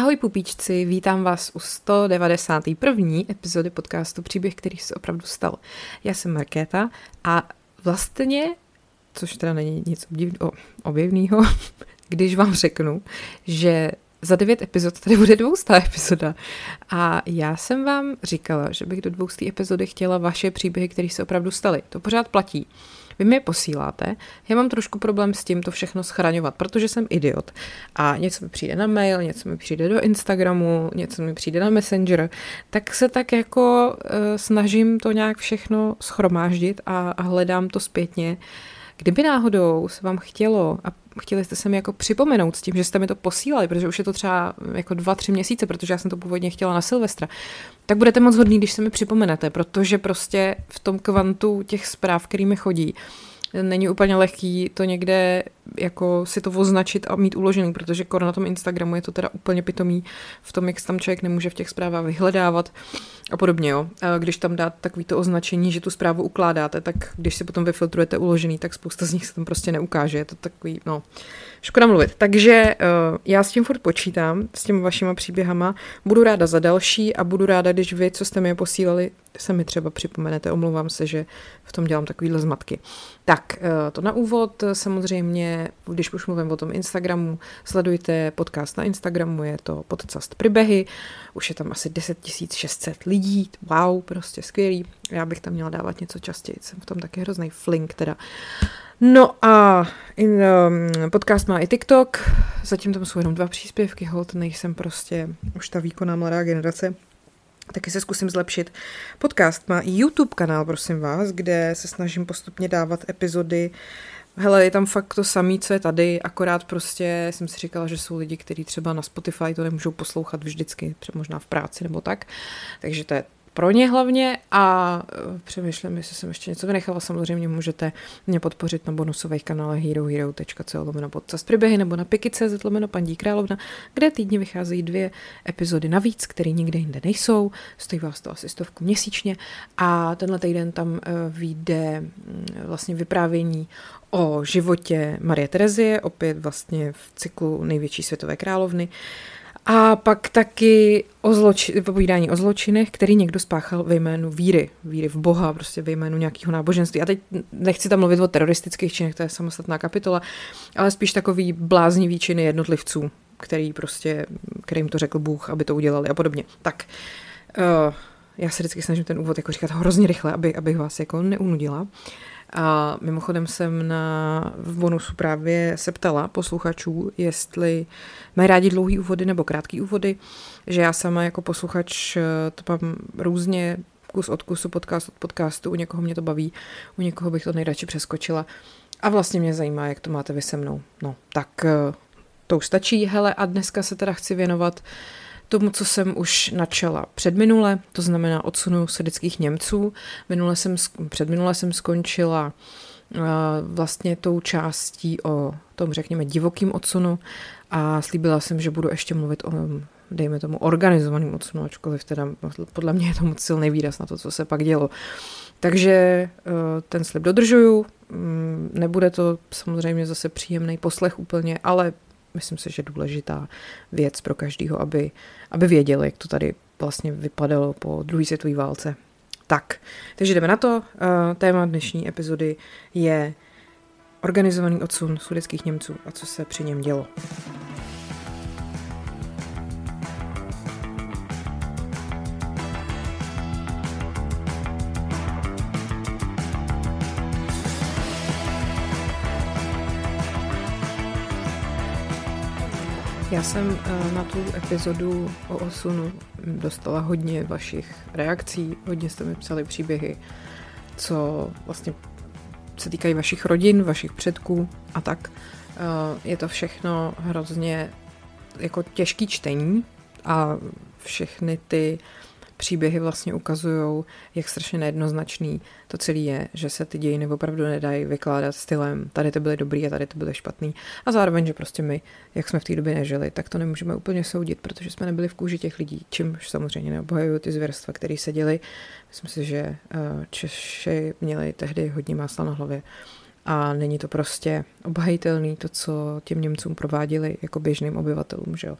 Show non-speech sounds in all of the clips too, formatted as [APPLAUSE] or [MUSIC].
Ahoj pupíčci, vítám vás u 191. epizody podcastu Příběh, který se opravdu stal. Já jsem Markéta a vlastně, což teda není nic objevného, [LAUGHS] když vám řeknu, že za devět epizod tady bude dvoustá epizoda. A já jsem vám říkala, že bych do dvousté epizody chtěla vaše příběhy, které se opravdu staly. To pořád platí. Vy mi je posíláte, já mám trošku problém s tím to všechno schraňovat, protože jsem idiot. A něco mi přijde na mail, něco mi přijde do Instagramu, něco mi přijde na Messenger, tak se tak jako uh, snažím to nějak všechno schromáždit a, a hledám to zpětně. Kdyby náhodou se vám chtělo a chtěli jste se mi jako připomenout s tím, že jste mi to posílali, protože už je to třeba jako dva, tři měsíce, protože já jsem to původně chtěla na Silvestra, tak budete moc hodný, když se mi připomenete, protože prostě v tom kvantu těch zpráv, kterými chodí, není úplně lehký to někde jako si to označit a mít uložený, protože kor na tom Instagramu je to teda úplně pitomý v tom, jak tam člověk nemůže v těch zprávách vyhledávat a podobně. Jo. Když tam dáte takový to označení, že tu zprávu ukládáte, tak když si potom vyfiltrujete uložený, tak spousta z nich se tam prostě neukáže. Je to takový, no, škoda mluvit. Takže uh, já s tím furt počítám, s těmi vašima příběhama. Budu ráda za další a budu ráda, když vy, co jste mi je posílali, se mi třeba připomenete. Omlouvám se, že v tom dělám takovýhle zmatky. Tak, uh, to na úvod samozřejmě když už mluvím o tom Instagramu, sledujte podcast na Instagramu, je to podcast Pribehy, už je tam asi 10 600 lidí, wow, prostě skvělý. Já bych tam měla dávat něco častěji, jsem v tom taky hrozný flink teda. No a in, um, podcast má i TikTok, zatím tam jsou jenom dva příspěvky, hold, nejsem prostě už ta výkonná mladá generace, taky se zkusím zlepšit. Podcast má i YouTube kanál, prosím vás, kde se snažím postupně dávat epizody Hele, je tam fakt to samé, co je tady, akorát prostě jsem si říkala, že jsou lidi, kteří třeba na Spotify to nemůžou poslouchat vždycky, třeba možná v práci nebo tak, takže to je pro ně hlavně a e, přemýšlím, jestli jsem ještě něco vynechala. Samozřejmě můžete mě podpořit na bonusových kanálech herohero.co lomeno podcast příběhy nebo na piky.cz lomeno pandí královna, kde týdně vycházejí dvě epizody navíc, které nikde jinde nejsou. Stojí vás to asi stovku měsíčně a tenhle týden tam e, vyjde vlastně vyprávění o životě Marie Terezie, opět vlastně v cyklu největší světové královny. A pak taky o zloči- povídání o zločinech, který někdo spáchal ve jménu víry, víry v Boha, prostě ve jménu nějakého náboženství. A teď nechci tam mluvit o teroristických činech, to je samostatná kapitola, ale spíš takový bláznivý činy jednotlivců, který prostě, kterým to řekl Bůh, aby to udělali a podobně. Tak, uh, já se vždycky snažím ten úvod jako říkat hrozně rychle, aby, abych vás jako neunudila. A mimochodem jsem na, v bonusu právě se ptala posluchačů, jestli mají rádi dlouhý úvody nebo krátký úvody, že já sama jako posluchač eh, to mám různě kus od kusu, podcast od podcastu, u někoho mě to baví, u někoho bych to nejradši přeskočila. A vlastně mě zajímá, jak to máte vy se mnou. No, tak eh, to už stačí, hele, a dneska se teda chci věnovat uh, tomu, co jsem už načala předminule, to znamená odsunu sedických Němců. Minule jsem, předminule jsem skončila uh, vlastně tou částí o tom, řekněme, divokým odsunu a slíbila jsem, že budu ještě mluvit o dejme tomu organizovaným odsunu, ačkoliv teda podle mě je to moc silný výraz na to, co se pak dělo. Takže uh, ten slib dodržuju, mm, nebude to samozřejmě zase příjemný poslech úplně, ale myslím si, že důležitá věc pro každého, aby, aby věděl, jak to tady vlastně vypadalo po druhé světové válce. Tak, takže jdeme na to. Uh, téma dnešní epizody je organizovaný odsun sudeckých Němců a co se při něm dělo. Já jsem eh, na tu epizodu o osunu dostala hodně vašich reakcí, hodně jste mi psali příběhy, co vlastně se týkají vašich rodin, vašich předků a tak. Eh, je to všechno hrozně jako těžký čtení a všechny ty příběhy vlastně ukazují, jak strašně nejednoznačný to celé je, že se ty dějiny opravdu nedají vykládat stylem tady to byly dobrý a tady to byly špatný. A zároveň, že prostě my, jak jsme v té době nežili, tak to nemůžeme úplně soudit, protože jsme nebyli v kůži těch lidí, čímž samozřejmě neobhajují ty zvěrstva, které se děly. Myslím si, že eh, Češi měli tehdy hodně másla na hlavě a není to prostě obhajitelný to, co těm Němcům prováděli jako běžným obyvatelům. Že jo.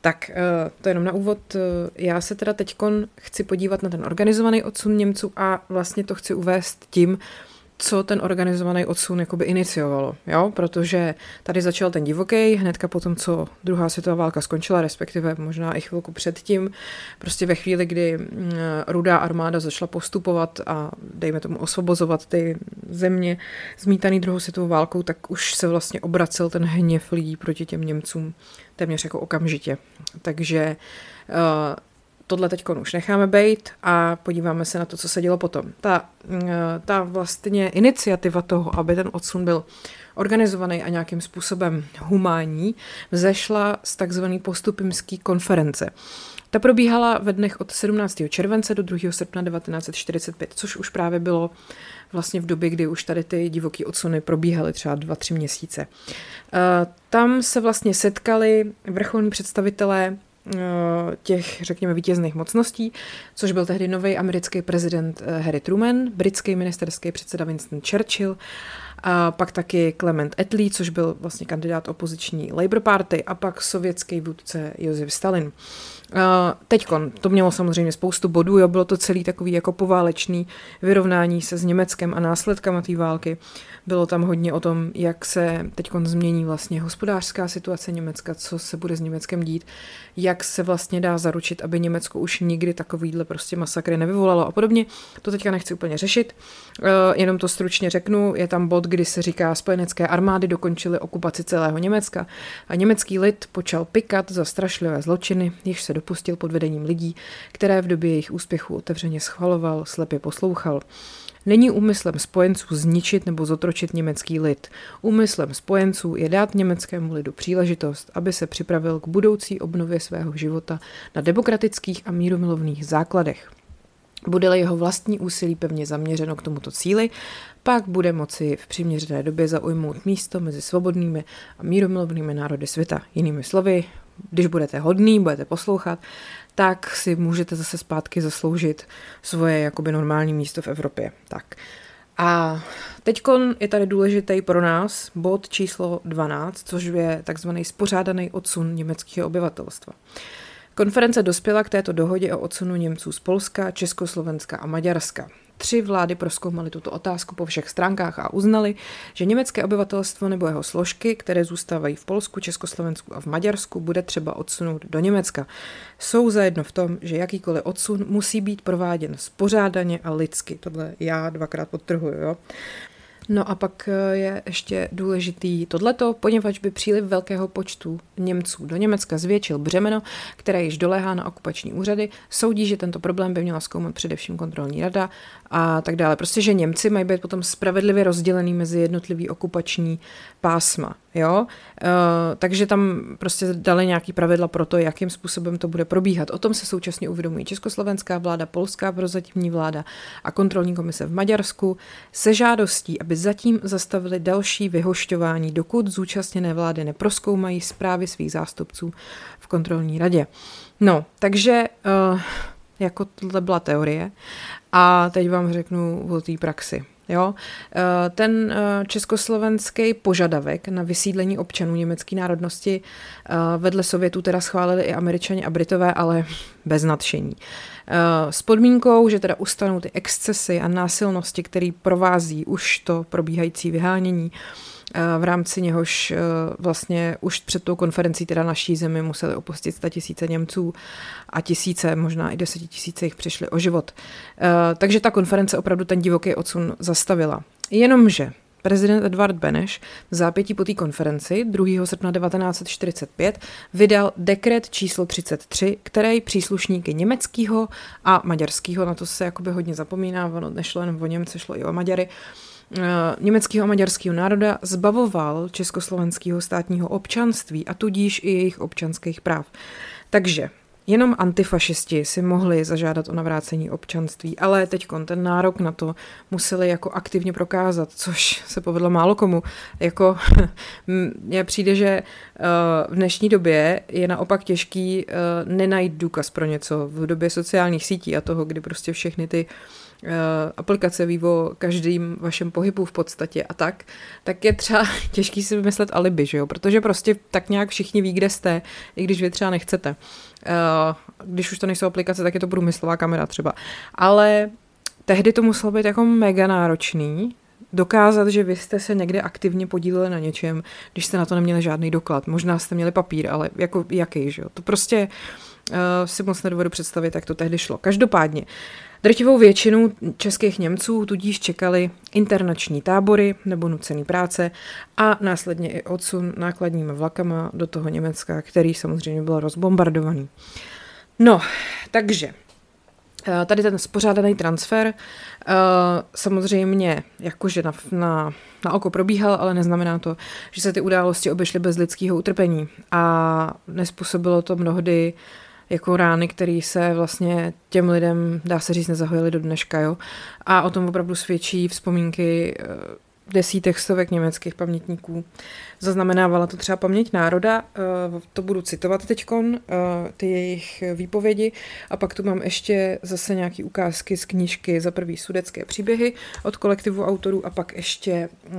Tak, eh, to je jenom na úvod. Já se teda teď chci podívat na ten organizovaný odsun Němců a vlastně to chci uvést tím, co ten organizovaný odsun jakoby iniciovalo, jo? protože tady začal ten divoký, hnedka po tom, co druhá světová válka skončila, respektive možná i chvilku předtím, prostě ve chvíli, kdy mm, rudá armáda začala postupovat a dejme tomu osvobozovat ty země zmítaný druhou světovou válkou, tak už se vlastně obracel ten hněv lidí proti těm Němcům téměř jako okamžitě. Takže uh, tohle teď už necháme být a podíváme se na to, co se dělo potom. Ta, mm, ta vlastně iniciativa toho, aby ten odsun byl organizovaný a nějakým způsobem humánní, vzešla z takzvané postupimské konference. Ta probíhala ve dnech od 17. července do 2. srpna 1945, což už právě bylo vlastně v době, kdy už tady ty divoký odsuny probíhaly třeba dva, tři měsíce. Eh, tam se vlastně setkali vrcholní představitelé Eh, těch, řekněme, vítězných mocností, což byl tehdy nový americký prezident eh, Harry Truman, britský ministerský předseda Winston Churchill, a pak taky Clement Attlee, což byl vlastně kandidát opoziční Labour Party a pak sovětský vůdce Josef Stalin. Teďkon, to mělo samozřejmě spoustu bodů, jo, bylo to celý takový jako poválečný vyrovnání se s Německem a následkama té války. Bylo tam hodně o tom, jak se teďkon změní vlastně hospodářská situace Německa, co se bude s Německem dít, jak se vlastně dá zaručit, aby Německo už nikdy takovýhle prostě masakry nevyvolalo a podobně. To teďka nechci úplně řešit, jenom to stručně řeknu. Je tam bod, kdy se říká, spojenecké armády dokončily okupaci celého Německa a německý lid počal pikat za strašlivé zločiny, jež se dopustil pod vedením lidí, které v době jejich úspěchu otevřeně schvaloval, slepě poslouchal. Není úmyslem spojenců zničit nebo zotročit německý lid. Úmyslem spojenců je dát německému lidu příležitost, aby se připravil k budoucí obnově svého života na demokratických a mírumilovných základech. Bude-li jeho vlastní úsilí pevně zaměřeno k tomuto cíli, pak bude moci v přiměřené době zaujmout místo mezi svobodnými a míromilovnými národy světa. Jinými slovy, když budete hodný, budete poslouchat, tak si můžete zase zpátky zasloužit svoje jakoby normální místo v Evropě. Tak. A teď je tady důležitý pro nás bod číslo 12, což je takzvaný spořádaný odsun německého obyvatelstva. Konference dospěla k této dohodě o odsunu Němců z Polska, Československa a Maďarska. Tři vlády proskoumaly tuto otázku po všech stránkách a uznali, že německé obyvatelstvo nebo jeho složky, které zůstávají v Polsku, Československu a v Maďarsku, bude třeba odsunout do Německa. Jsou zajedno v tom, že jakýkoliv odsun musí být prováděn spořádaně a lidsky. Tohle já dvakrát podtrhuju. Jo? No a pak eh, je ještě důležitý tohleto, poněvadž by příliv velkého počtu Němců do Německa zvětšil břemeno, které již doléhá na okupační úřady, soudí, že tento problém by měla zkoumat především kontrolní rada a tak dále. Prostě, že Němci mají být potom spravedlivě rozdělený mezi jednotlivý okupační pásma. Jo? E, takže tam prostě dali nějaký pravidla pro to, jakým způsobem to bude probíhat. O tom se současně uvědomují československá vláda, polská prozatímní vláda a kontrolní komise v Maďarsku se žádostí, aby zatím zastavili další vyhošťování, dokud zúčastněné vlády neproskoumají zprávy svých zástupců v kontrolní radě. No, takže uh, jako tohle byla teorie. A teď vám řeknu o té praxi. Jo? Eh, ten eh, československý požadavek na vysídlení občanů německé národnosti eh, vedle Sovětů teda schválili i američani a Britové, ale [LAUGHS] bez nadšení. S podmínkou, že teda ustanou ty excesy a násilnosti, které provází už to probíhající vyhánění, v rámci něhož vlastně už před tou konferencí teda naší zemi museli opustit tisíce Němců a tisíce, možná i tisíce jich přišli o život. Takže ta konference opravdu ten divoký odsun zastavila. Jenomže prezident Edvard Beneš v zápětí po té konferenci 2. srpna 1945 vydal dekret číslo 33, který příslušníky německého a maďarského, na to se jakoby hodně zapomíná, ono nešlo jen o Němce, šlo i o Maďary, Eh, německého a maďarského národa zbavoval československého státního občanství a tudíž i jejich občanských práv. Takže Jenom antifašisti si mohli zažádat o navrácení občanství, ale teď ten nárok na to museli jako aktivně prokázat, což se povedlo málo komu. Jako, [LAUGHS] mně přijde, že eh, v dnešní době je naopak těžký eh, nenajít důkaz pro něco v době sociálních sítí a toho, kdy prostě všechny ty aplikace ví o každým vašem pohybu v podstatě a tak, tak je třeba [LAUGHS] těžký si vymyslet alibi, že jo? Protože prostě tak nějak všichni ví, kde jste, i když vy třeba nechcete. Uh, když už to nejsou aplikace, tak je to průmyslová kamera třeba. Ale tehdy to muselo být jako mega náročný, dokázat, že vy jste se někde aktivně podíleli na něčem, když jste na to neměli žádný doklad. Možná jste měli papír, ale jako jaký, že jo? To prostě uh, si moc nedovedu představit, jak to tehdy šlo. Každopádně, Drtivou většinu českých Němců tudíž čekali internační tábory nebo nucený práce a následně i odsun nákladními vlakama do toho Německa, který samozřejmě byl rozbombardovaný. No, takže Eh, tady ten spořádaný transfer eh, samozřejmě jakože na, na, na oko probíhal, ale neznamená to, že se ty události obešly bez lidského utrpení a nespůsobilo to mnohdy jako rány, které se vlastně těm lidem, dá se říct, nezahojily do dneška. Jo? A o tom opravdu svědčí vzpomínky eh, desítek, stovek německých pamětníků. Zaznamenávala to třeba paměť národa, eh, to budu citovat teď, eh, ty jejich výpovědi a pak tu mám ještě zase nějaký ukázky z knížky za prvý sudecké příběhy od kolektivu autorů a pak ještě eh,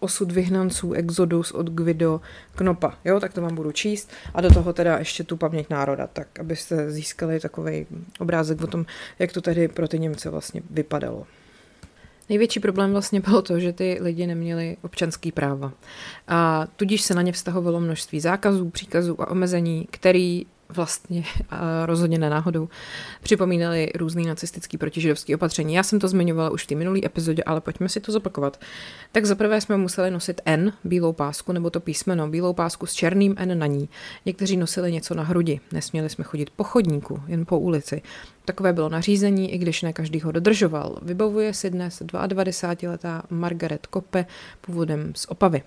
osud vyhnanců Exodus od Guido Knopa. Jo, tak to vám budu číst a do toho teda ještě tu paměť národa, tak abyste získali takový obrázek o tom, jak to tedy pro ty Němce vlastně vypadalo. Největší problém vlastně bylo to, že ty lidi neměli občanský práva. A tudíž se na ně vztahovalo množství zákazů, příkazů a omezení, který vlastně [LAUGHS] rozhodně nenáhodou připomínali různý nacistický protižidovský opatření. Já jsem to zmiňovala už v té minulé epizodě, ale pojďme si to zopakovat. Tak zaprvé jsme museli nosit N, bílou pásku, nebo to písmeno, bílou pásku s černým N na ní. Někteří nosili něco na hrudi. Nesměli jsme chodit po chodníku, jen po ulici. Takové bylo nařízení, i když ne každý ho dodržoval. Vybavuje si dnes 22-letá Margaret Koppe, původem z Opavy.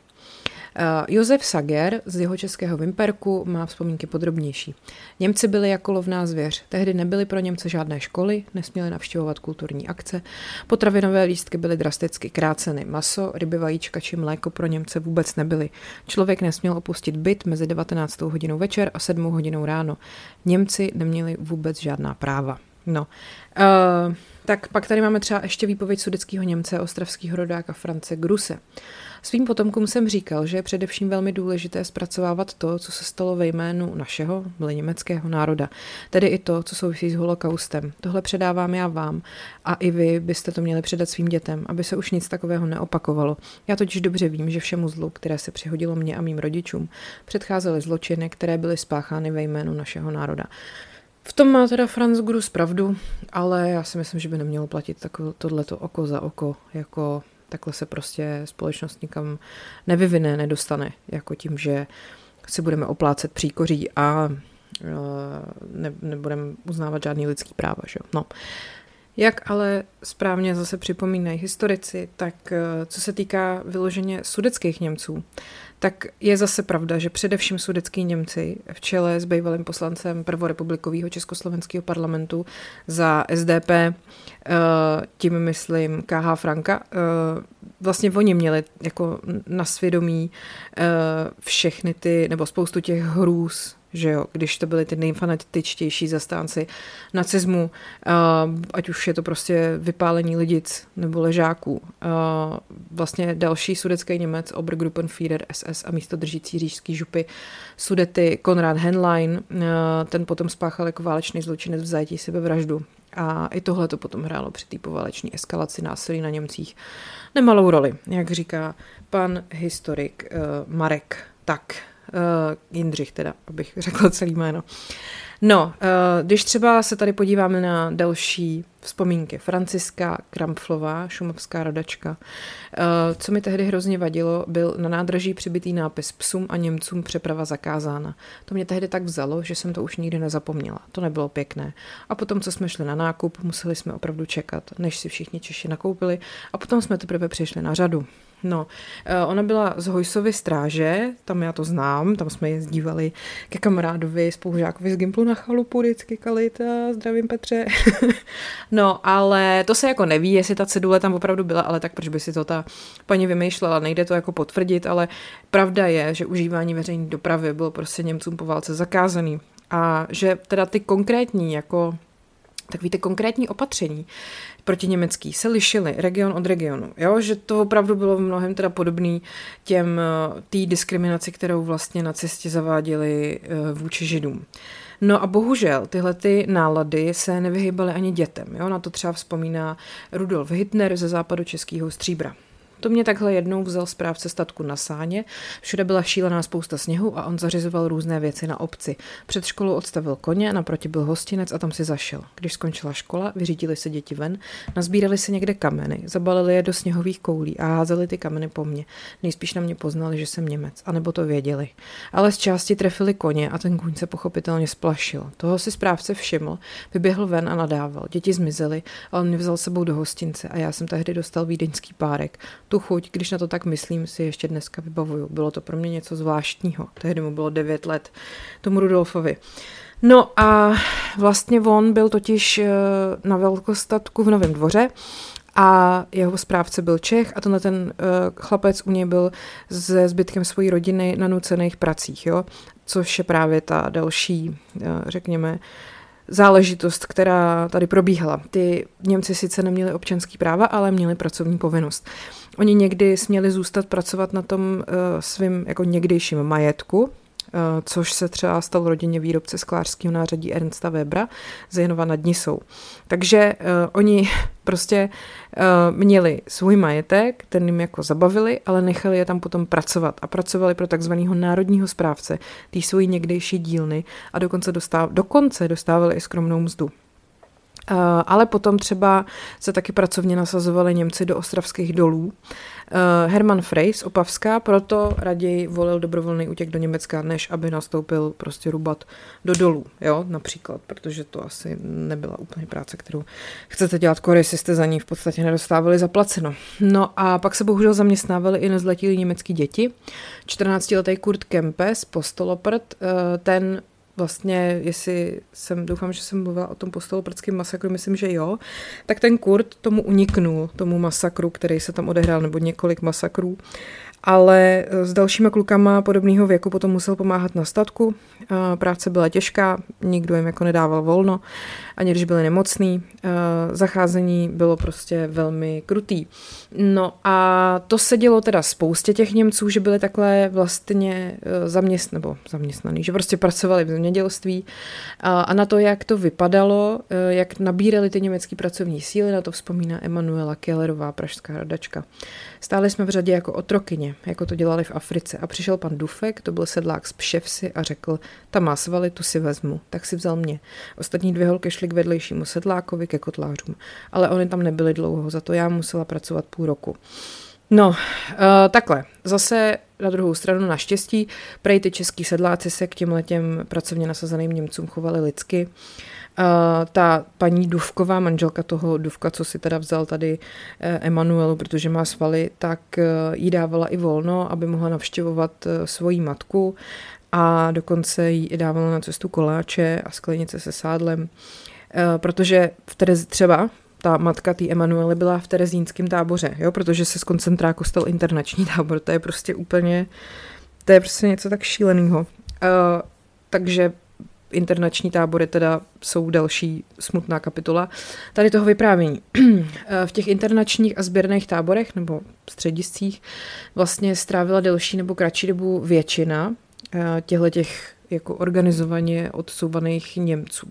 Uh, Josef Sager z jeho českého Vimperku má vzpomínky podrobnější. Němci byli jako lovná zvěř. Tehdy nebyly pro Němce žádné školy, nesměli navštěvovat kulturní akce. Potravinové lístky byly drasticky kráceny. Maso, ryby, vajíčka či mléko pro Němce vůbec nebyly. Člověk nesměl opustit byt mezi 19. hodinou večer a 7. hodinou ráno. Němci neměli vůbec žádná práva. No, uh, tak pak tady máme třeba ještě výpověď sudeckého Němce, ostravského rodáka France Gruse. Svým potomkům jsem říkal, že je především velmi důležité zpracovávat to, co se stalo ve jménu našeho, byli německého národa, tedy i to, co souvisí s holokaustem. Tohle předávám já vám a i vy byste to měli předat svým dětem, aby se už nic takového neopakovalo. Já totiž dobře vím, že všemu zlu, které se přihodilo mně a mým rodičům, předcházely zločiny, které byly spáchány ve jménu našeho národa. V tom má teda Franz Grus pravdu, ale já si myslím, že by nemělo platit tohleto oko za oko, jako takhle se prostě společnost nikam nevyvine, nedostane, jako tím, že si budeme oplácet příkoří a e, ne, nebudeme uznávat žádný lidský práva. Že? No. Jak ale správně zase připomínají historici, tak e, co se týká vyloženě sudeckých Němců, tak je zase pravda, že především sudecký Němci v čele s bývalým poslancem prvorepublikového československého parlamentu za SDP, eh, tím myslím KH Franka, eh, vlastně oni měli jako na svědomí eh, všechny ty, nebo spoustu těch hrůz že jo, když to byly ty nejfanatičtější zastánci nacismu, uh, ať už je to prostě vypálení lidic nebo ležáků. Uh, vlastně další sudecký Němec, Obergruppenführer SS a místo držící řížský župy sudety Konrad Henlein, uh, ten potom spáchal jako válečný zločinec v zajetí sebevraždu. A i tohle to potom hrálo při té povaleční eskalaci násilí na Němcích nemalou roli, jak říká pan historik Marek. Tak, Uh, Jindřich teda, abych řekla celý jméno. No, uh, když třeba se tady podíváme na další vzpomínky. Franciska Krampflová, šumovská rodačka. Uh, co mi tehdy hrozně vadilo, byl na nádraží přibitý nápis psům a Němcům přeprava zakázána. To mě tehdy tak vzalo, že jsem to už nikdy nezapomněla. To nebylo pěkné. A potom, co jsme šli na nákup, museli jsme opravdu čekat, než si všichni Češi nakoupili a potom jsme teprve přišli na řadu. No, eh, ona byla z Hojsovy stráže, tam já to znám, tam jsme jezdívali ke kamarádovi, spolužákovi z Gimplu na chalupu, vždycky kalita, zdravím Petře. [LAUGHS] no, ale to se jako neví, jestli ta cedule tam opravdu byla, ale tak proč by si to ta paní vymýšlela, nejde to jako potvrdit, ale pravda je, že užívání veřejné dopravy bylo prostě Němcům po válce zakázaný a že teda ty konkrétní jako tak víte, konkrétní opatření proti německý se lišily region od regionu, jo? že to opravdu bylo v mnohem teda podobný těm eh, té diskriminaci, kterou vlastně nacisti zaváděli eh, vůči židům. No a bohužel tyhle ty nálady se nevyhybaly ani dětem. Jo? Na to třeba vzpomíná Rudolf Hitler ze západu českého stříbra. To mě takhle jednou vzal správce statku na sáně, všude byla šílená spousta sněhu a on zařizoval různé věci na obci. Před školou odstavil koně, naproti byl hostinec a tam si zašel. Když skončila škola, vyřídili se děti ven, nazbírali se někde kameny, zabalili je do sněhových koulí a házeli ty kameny po mně. Nejspíš na mě poznali, že jsem Němec, anebo to věděli. Ale z části trefili koně a ten kůň se pochopitelně splašil. Toho si správce všiml, vyběhl ven a nadával. Děti zmizely a on mě vzal sebou do hostince a já jsem tehdy dostal vídeňský párek tu chuť, když na to tak myslím, si ještě dneska vybavuju. Bylo to pro mě něco zvláštního. Tehdy mu bylo 9 let, tomu Rudolfovi. No a vlastně on byl totiž eh, na velkostatku v Novém dvoře a jeho správce byl Čech a tenhle ten uh, chlapec u něj byl se zbytkem své rodiny na nucených pracích, jo? což je právě ta další, uh, řekněme, záležitost, která tady probíhala. Ty Němci sice neměli občanský práva, ale měli pracovní povinnost. Oni někdy směli zůstat pracovat na tom uh, svým jako někdejším majetku, Eh, což se třeba stalo rodině výrobce sklářského nářadí Ernsta Webra z Jenova nad Nisou. Takže uh, oni [LAUGHS] prostě uh, měli svůj majetek, ten jim jako zabavili, ale nechali je tam potom pracovat a pracovali pro takzvaného národního správce, tý svojí někdejší dílny a dokonce, dostáv, dokonce dostávali i skromnou mzdu. Uh, ale potom třeba se taky pracovně nasazovali Němci do ostravských dolů. Uh, Hermann Frey z Opavska proto raději volil dobrovolný útěk do Německa, než aby nastoupil prostě rubat do dolů, jo, například, protože to asi nebyla úplně práce, kterou chcete dělat kory, jestli jste za ní v podstatě nedostávali zaplaceno. No a pak se bohužel zaměstnávali i nezletilí německý děti. 14-letý Kurt Kempe z Postoloprt, uh, ten vlastně, jestli jsem, doufám, že jsem mluvila o tom postoloprském masakru, myslím, že jo, tak ten Kurt tomu uniknul, tomu masakru, který se tam odehrál, nebo několik masakrů ale eh, s dalšíma klukama podobného věku potom musel pomáhat na statku. Práce byla těžká, nikdo jim jako nedával volno, ani když byli nemocní. Zacházení bylo prostě velmi krutý. No a to se dělo teda spoustě těch Němců, že byli takhle vlastně eh, zaměst, nebo zaměstnaný, že prostě pracovali v zemědělství a na to, jak to vypadalo, eh, jak nabírali ty německé pracovní síly, na to vzpomíná Emanuela Kellerová, pražská radačka. Stáli jsme v řadě jako otrokyně, jako to dělali v Africe. A přišel pan Dufek, to byl sedlák z Pševsi a řekl, ta má svaly, tu si vezmu. Tak si vzal mě. Ostatní dvě holky šly k vedlejšímu sedlákovi, ke kotlářům. Ale oni tam nebyli dlouho, za to já musela pracovat půl roku. No, uh, takhle. Zase na druhou stranu naštěstí, prej ty český sedláci se k těm letěm pracovně nasazeným Němcům chovali lidsky. Uh, ta paní Duvková, manželka toho Duvka, co si teda vzal tady uh, Emanuelu, protože má svaly, tak uh, jí dávala i volno, aby mohla navštěvovat uh, svoji matku a dokonce jí dávala na cestu koláče a sklenice se sádlem, uh, protože v Terezi třeba ta matka té Emanuely byla v terezínském táboře, jo, protože se z koncentráku stal internační tábor, to je prostě úplně, to je prostě něco tak šíleného. Uh, takže internační tábory teda jsou další smutná kapitola tady toho vyprávění. [CLEARS THROAT] v těch internačních a sběrných táborech nebo střediscích vlastně strávila delší nebo kratší dobu většina těchto těch jako organizovaně odsouvaných Němců.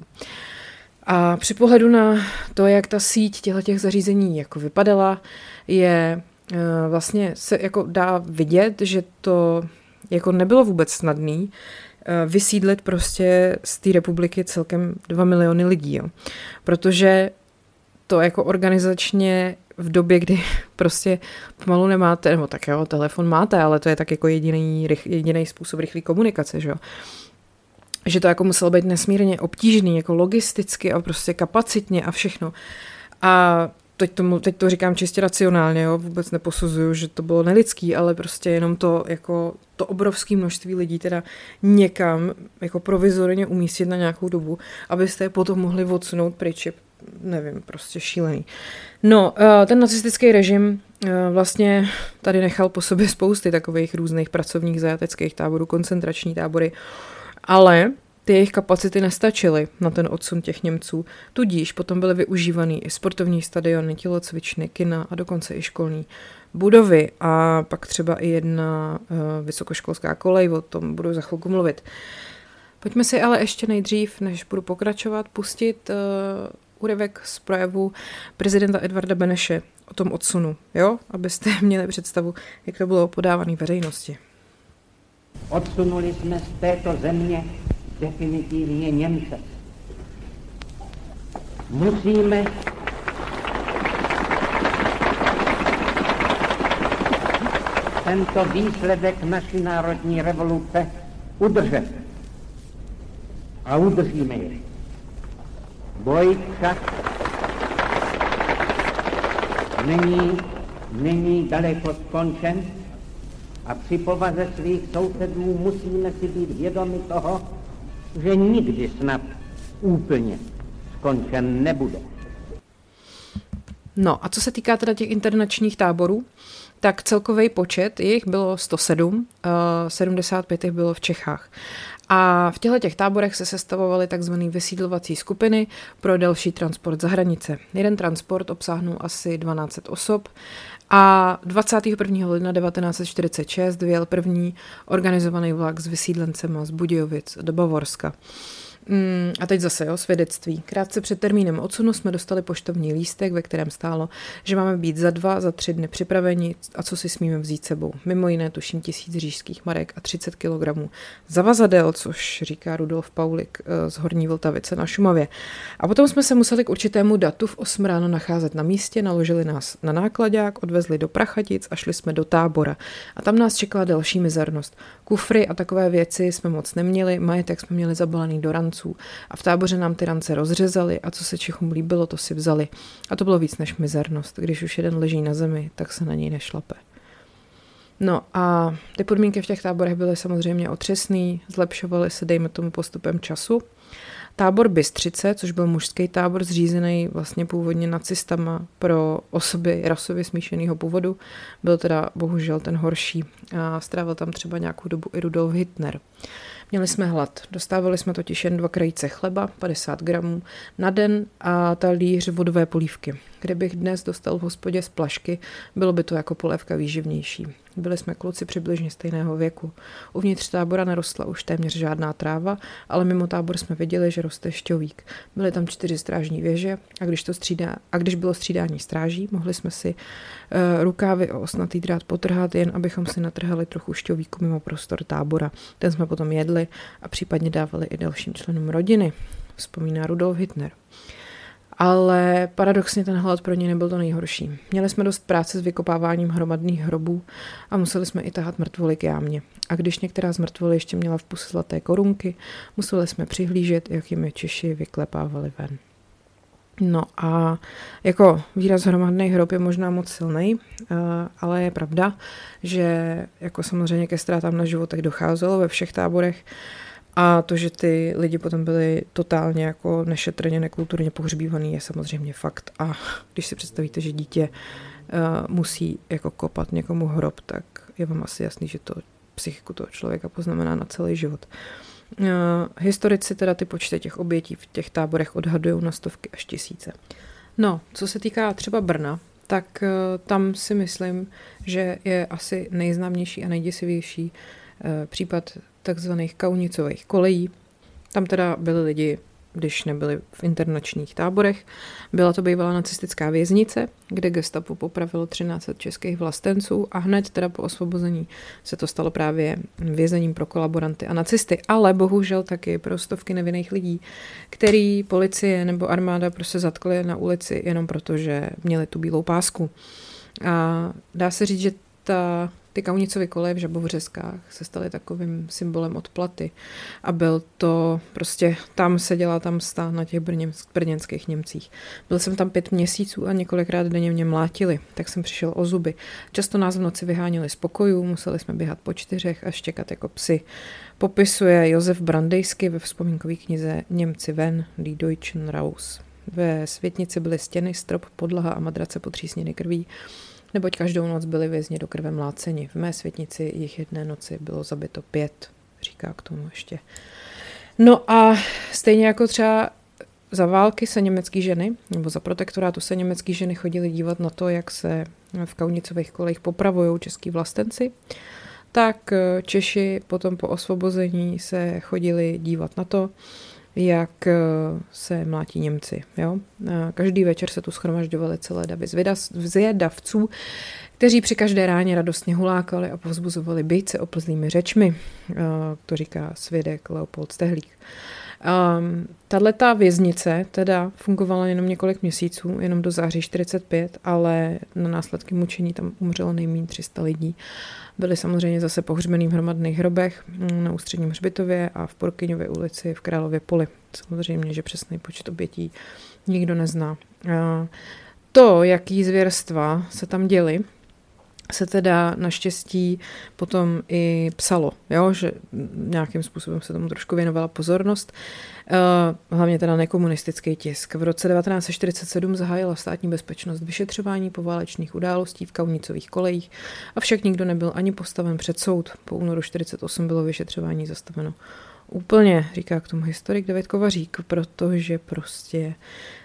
A při pohledu na to, jak ta síť těchto těch zařízení jako vypadala, je eh, vlastně se jako dá vidět, že to jako nebylo vůbec snadný Eh, vysídlit prostě z té republiky celkem 2 miliony lidí. Jo. Protože to jako organizačně v době, kdy [LAUGHS] prostě pomalu nemáte, nebo tak jo, telefon máte, ale to je tak jako jediný, jediný způsob rychlé komunikace, že jo. Že to jako muselo být nesmírně obtížný, jako logisticky a prostě kapacitně a všechno. A teď, tomu, teď to říkám čistě racionálně, jo, vůbec neposuzuju, že to bylo nelidský, ale prostě jenom to, jako to obrovské množství lidí teda někam jako provizorně umístit na nějakou dobu, abyste je potom mohli odsunout pryč, nevím, prostě šílený. No, eh, ten nacistický režim eh, vlastně tady nechal po sobě spousty takových různých pracovních zajateckých táborů, koncentrační tábory, ale ty jejich kapacity nestačily na ten odsun těch Němců, tudíž potom byly využívaný i sportovní stadiony, tělocvičny, kina a dokonce i školní budovy a pak třeba i jedna uh, vysokoškolská kolej, o tom budu za chvilku mluvit. Pojďme si ale ještě nejdřív, než budu pokračovat, pustit úryvek z projevu prezidenta Edvarda Beneše o tom odsunu, jo? Abyste [LAUGHS] měli představu, jak to bylo podávané veřejnosti. Odsunuli jsme z této země definitivně Němce. Musíme tento výsledek naší národní revoluce udržet. A udržíme je. Boj však není, není daleko skončen a při povaze svých sousedů musíme si být vědomi toho, že nikdy snad úplně skončen nebude. No a co se týká teda těch internačních táborů, tak celkový počet jich bylo 107, 75 jich bylo v Čechách. A v těchto těch táborech se sestavovaly tzv. vysídlovací skupiny pro další transport za hranice. Jeden transport obsáhnul asi 12 osob a 21. ledna 1946 vyjel první organizovaný vlak s vysídlencema z Budějovic do Bavorska. Mm, a teď zase, jo, svědectví. Krátce před termínem odsunu jsme dostali poštovní lístek, ve kterém stálo, že máme být za dva, za tři dny připraveni a co si smíme vzít sebou. Mimo jiné tuším tisíc řížských marek a 30 kg zavazadel, což říká Rudolf Paulik eh, z Horní Vltavice na Šumavě. A potom jsme se museli k určitému datu v 8 ráno nacházet na místě, naložili nás na nákladák, odvezli do Prachatic a šli jsme do tábora. A tam nás čekala další mizernost. Kufry a takové věci jsme moc neměli, majetek jsme měli zabalený do ran ranců. A v táboře nám ty rance rozřezali a co se Čechům líbilo, to si vzali. A to bylo víc než mizernost. Když už jeden leží na zemi, tak se na něj nešlape. No a ty podmínky v těch táborech byly samozřejmě otřesný, zlepšovaly se, dejme tomu, postupem času. Tábor Bystřice, což byl mužský tábor zřízený vlastně původně nacistama pro osoby rasově smíšeného původu, byl teda bohužel ten horší a strávil tam třeba nějakou dobu i Rudolf Hitler. Měli jsme hlad. Dostávali jsme totiž jen dva krajíce chleba, 50 gramů na den a talíř vodové polívky. Kdybych dnes dostal v hospodě z plašky, bylo by to jako polévka výživnější. Byli jsme kluci přibližně stejného věku. Uvnitř tábora nerostla už téměř žádná tráva, ale mimo tábor jsme viděli, že roste šťovík. Byly tam čtyři strážní věže a když, to střídá, a když bylo střídání stráží, mohli jsme si uh, rukávy o osnatý drát potrhat, jen abychom si natrhali trochu šťovíku mimo prostor tábora. Ten jsme potom jedli a případně dávali i dalším členům rodiny, vzpomíná Rudolf Hitler. Ale paradoxně ten hlad pro ně nebyl to nejhorší. Měli jsme dost práce s vykopáváním hromadných hrobů a museli jsme i tahat mrtvoly k jámě. A když některá z mrtvoly ještě měla v puse zlaté korunky, museli jsme přihlížet, jak jim je Češi vyklepávali ven. No a jako výraz hromadný hrob je možná moc silný, eh, ale je pravda, že jako samozřejmě ke ztrátám na životech docházelo ve všech táborech, a to, že ty lidi potom byli totálně jako nešetrně, nekulturně pohřbívaný, je samozřejmě fakt. A když si představíte, že dítě uh, musí jako kopat někomu hrob, tak je vám asi jasný, že to psychiku toho člověka poznamená na celý život. Uh, historici teda ty počty těch obětí v těch táborech odhadují na stovky až tisíce. No, co se týká třeba Brna, tak uh, tam si myslím, že je asi nejznámější a nejděsivější případ takzvaných kaunicových kolejí. Tam teda byli lidi, když nebyli v internačních táborech. Byla to bývalá nacistická věznice, kde gestapo popravilo 13 českých vlastenců a hned teda po osvobození se to stalo právě vězením pro kolaboranty a nacisty, ale bohužel taky pro stovky nevinných lidí, který policie nebo armáda prostě zatkli na ulici jenom proto, že měli tu bílou pásku. A dá se říct, že ta ty kaunicovy koleje v Žabovřeskách se staly takovým symbolem odplaty. A byl to prostě, tam se dělá tam stá na těch brněnských Němcích. Byl jsem tam pět měsíců a několikrát denně mě mlátili, tak jsem přišel o zuby. Často nás v noci vyháněli z pokojů, museli jsme běhat po čtyřech a štěkat jako psy. Popisuje Josef Brandejsky ve vzpomínkové knize Němci ven, Die Deutschen raus. Ve světnici byly stěny, strop, podlaha a madrace potřísněny krví neboť každou noc byli vězni do krve mláceni. V mé světnici jich jedné noci bylo zabito pět, říká k tomu ještě. No a stejně jako třeba za války se německé ženy, nebo za protektorátu se německé ženy chodily dívat na to, jak se v kaunicových kolejích popravují český vlastenci, tak Češi potom po osvobození se chodili dívat na to, jak eh, se mlátí Němci. Jo? Každý večer se tu schromažďovali celé davy zvědavců, kteří při každé ráně radostně hulákali a povzbuzovali byjce oplzlými řečmi, eh, to říká svědek Leopold Stehlík. Um, Tato věznice teda fungovala jenom několik měsíců, jenom do září 45, ale na následky mučení tam umřelo nejméně 300 lidí. Byli samozřejmě zase pohřbený v hromadných hrobech mm, na ústředním hřbitově a v Porkyňově ulici v Králově poli. Samozřejmě, že přesný počet obětí nikdo nezná. To, jaký zvěrstva se tam děly, se teda naštěstí potom i psalo, jo, že nějakým způsobem se tomu trošku věnovala pozornost. Uh, hlavně teda nekomunistický tisk. V roce 1947 zahájila státní bezpečnost vyšetřování poválečných událostí v kaunicových kolejích, avšak nikdo nebyl ani postaven před soud. Po únoru 1948 bylo vyšetřování zastaveno úplně, říká k tomu historik David Kovařík, protože prostě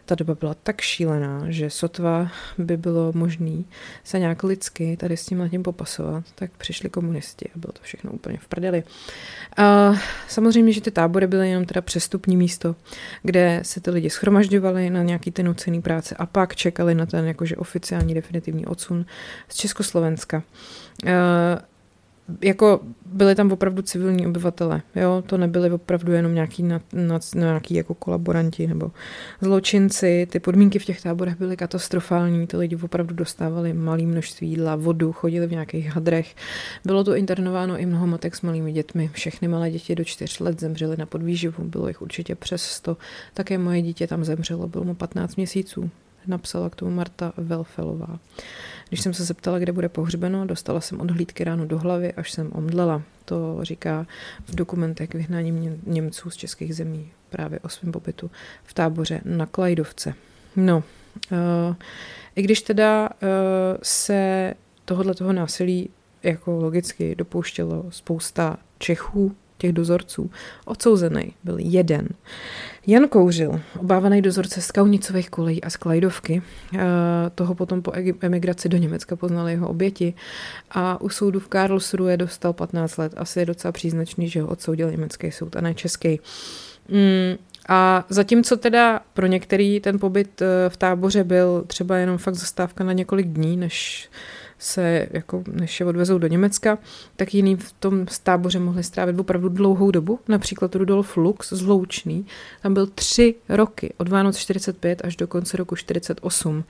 ta doba byla tak šílená, že sotva by bylo možné se nějak lidsky tady s tím letím popasovat, tak přišli komunisti a bylo to všechno úplně v prdeli. A samozřejmě, že ty tábory byly jenom teda přestupní místo, kde se ty lidi schromažďovali na nějaký ty nucený práce a pak čekali na ten jakože oficiální definitivní odsun z Československa jako byli tam opravdu civilní obyvatele, jo, to nebyli opravdu jenom nějaký, na, na, nějaký jako kolaboranti nebo zločinci, ty podmínky v těch táborech byly katastrofální, ty lidi opravdu dostávali malé množství jídla, vodu, chodili v nějakých hadrech, bylo tu internováno i mnoho matek s malými dětmi, všechny malé děti do čtyř let zemřely na podvýživu, bylo jich určitě přes 100, také moje dítě tam zemřelo, bylo mu 15 měsíců, napsala k tomu Marta Velfelová. Když jsem se zeptala, kde bude pohřbeno, dostala jsem odhlídky ráno do hlavy, až jsem omdlela. To říká v dokumentech vyhnání Němců z českých zemí právě o svém pobytu v táboře na Klajdovce. No, uh, i když teda uh, se tohohle toho násilí jako logicky dopouštělo spousta Čechů, těch dozorců, odsouzený byl jeden. Jan Kouřil, obávaný dozorce z Kaunicových kolejí a z Klajdovky, eh, toho potom po emigraci do Německa poznali jeho oběti a u soudu v Karlsruhe dostal 15 let. Asi je docela příznačný, že ho odsoudil německý soud a ne český. Mm, a zatímco teda pro některý ten pobyt eh, v táboře byl třeba jenom fakt zastávka na několik dní, než se, jako, než je odvezou do Německa, tak jiný v tom táboře mohli strávit opravdu dlouhou dobu. Například Rudolf Lux z Loučný, tam byl tři roky, od Vánoc 45 až do konce roku 48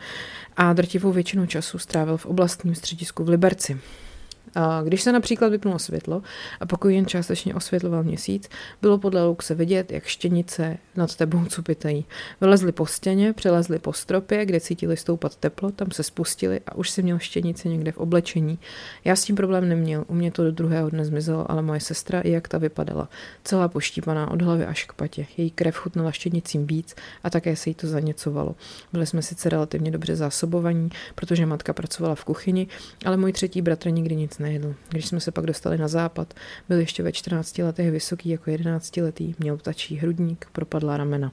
a drtivou většinu času strávil v oblastním středisku v Liberci. Když se například vypnulo světlo a pokud jen částečně osvětloval měsíc, bylo podle Luxe vidět, jak štěnice nad tebou cupitají. Vylezli po stěně, přelezli po stropě, kde cítili stoupat teplo, tam se spustili a už si měl štěnice někde v oblečení. Já s tím problém neměl, u mě to do druhého dne zmizelo, ale moje sestra, i jak ta vypadala, celá poštípaná od hlavy až k patě. Její krev chutnala štěnicím víc a také se jí to zaněcovalo. Byli jsme sice relativně dobře zásobovaní, protože matka pracovala v kuchyni, ale můj třetí bratr nikdy nic nejedl. Když jsme se pak dostali na západ, byl ještě ve 14 letech vysoký jako 11 letý, měl ptačí hrudník, propadla ramena.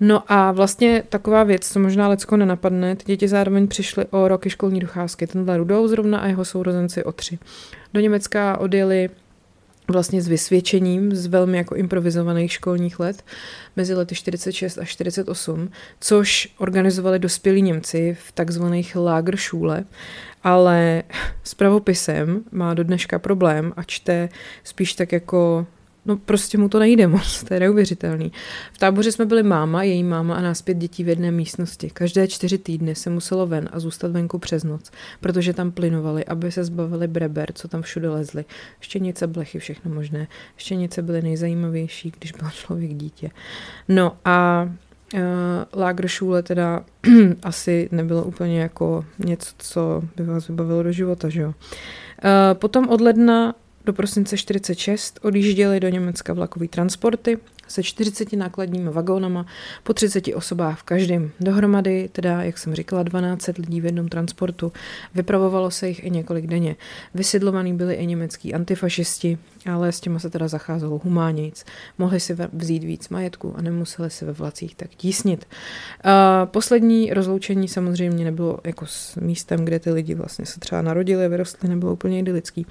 No a vlastně taková věc, co možná lecko nenapadne, ty děti zároveň přišly o roky školní docházky. Tenhle Rudou zrovna a jeho sourozenci o tři. Do Německa odjeli vlastně s vysvědčením z velmi jako improvizovaných školních let mezi lety 46 a 48, což organizovali dospělí Němci v takzvaných Lagerschule, ale s pravopisem má do dneška problém a čte spíš tak jako No prostě mu to nejde moc, to je neuvěřitelný. V táboře jsme byli máma, její máma a nás pět dětí v jedné místnosti. Každé čtyři týdny se muselo ven a zůstat venku přes noc, protože tam plynovali, aby se zbavili breber, co tam všude lezli. Štěnice, blechy, všechno možné. Štěnice byly nejzajímavější, když byl člověk dítě. No a uh, Lagerschule teda [CLEARS THROAT] asi nebylo úplně jako něco, co by vás vybavilo do života, že jo. Uh, potom od ledna do prosince 46 odjížděly do Německa vlakové transporty se 40 nákladními vagónama po 30 osobách v každém. Dohromady, teda, jak jsem říkala, 12 lidí v jednom transportu. Vypravovalo se jich i několik denně. Vysidlovaní byli i německý antifašisti, ale s těma se teda zacházelo humánějc. Mohli si vzít víc majetku a nemuseli si ve vlacích tak tísnit. A poslední rozloučení samozřejmě nebylo jako s místem, kde ty lidi vlastně se třeba narodili a vyrostli, nebylo úplně idylický.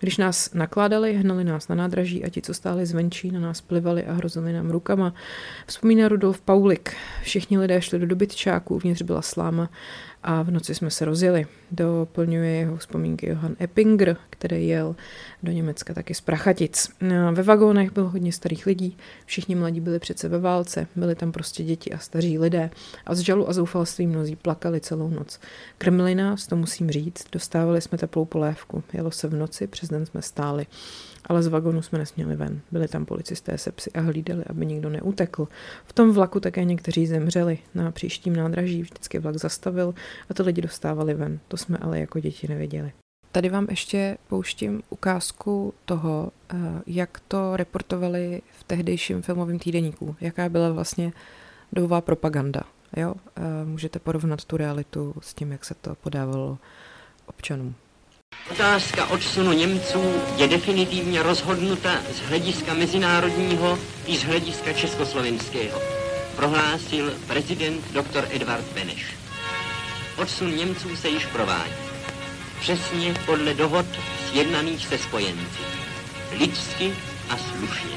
Když nás nakládali, hnali nás na nádraží a ti, co stáli zvenčí, na nás plivali a hrozili nám rukama. Vzpomíná Rudolf Paulik. Všichni lidé šli do dobytčáků, uvnitř byla sláma a v noci jsme se rozjeli. Doplňuje jeho vzpomínky Johan Eppinger, který jel do Německa taky z Prachatic. No, ve vagónech bylo hodně starých lidí, všichni mladí byli přece ve válce, byli tam prostě děti a staří lidé a z žalu a zoufalství mnozí plakali celou noc. Krmili nás, to musím říct, dostávali jsme teplou polévku, jelo se v noci, přes den jsme stáli ale z vagonu jsme nesměli ven. Byli tam policisté se psy a hlídali, aby nikdo neutekl. V tom vlaku také někteří zemřeli. Na příštím nádraží vždycky vlak zastavil a ty lidi dostávali ven. To jsme ale jako děti nevěděli. Tady vám ještě pouštím ukázku toho, eh, jak to reportovali v tehdejším filmovém týdeníku. Jaká byla vlastně dobová propaganda. Jo? Eh, můžete porovnat tu realitu s tím, jak se to podávalo občanům. Otázka odsunu Němců je definitivně rozhodnuta z hlediska mezinárodního i z hlediska československého, prohlásil prezident dr. Edvard Beneš. Odsun Němců se již provádí. Přesně podle dohod sjednaných se spojenci. Lidsky a slušně.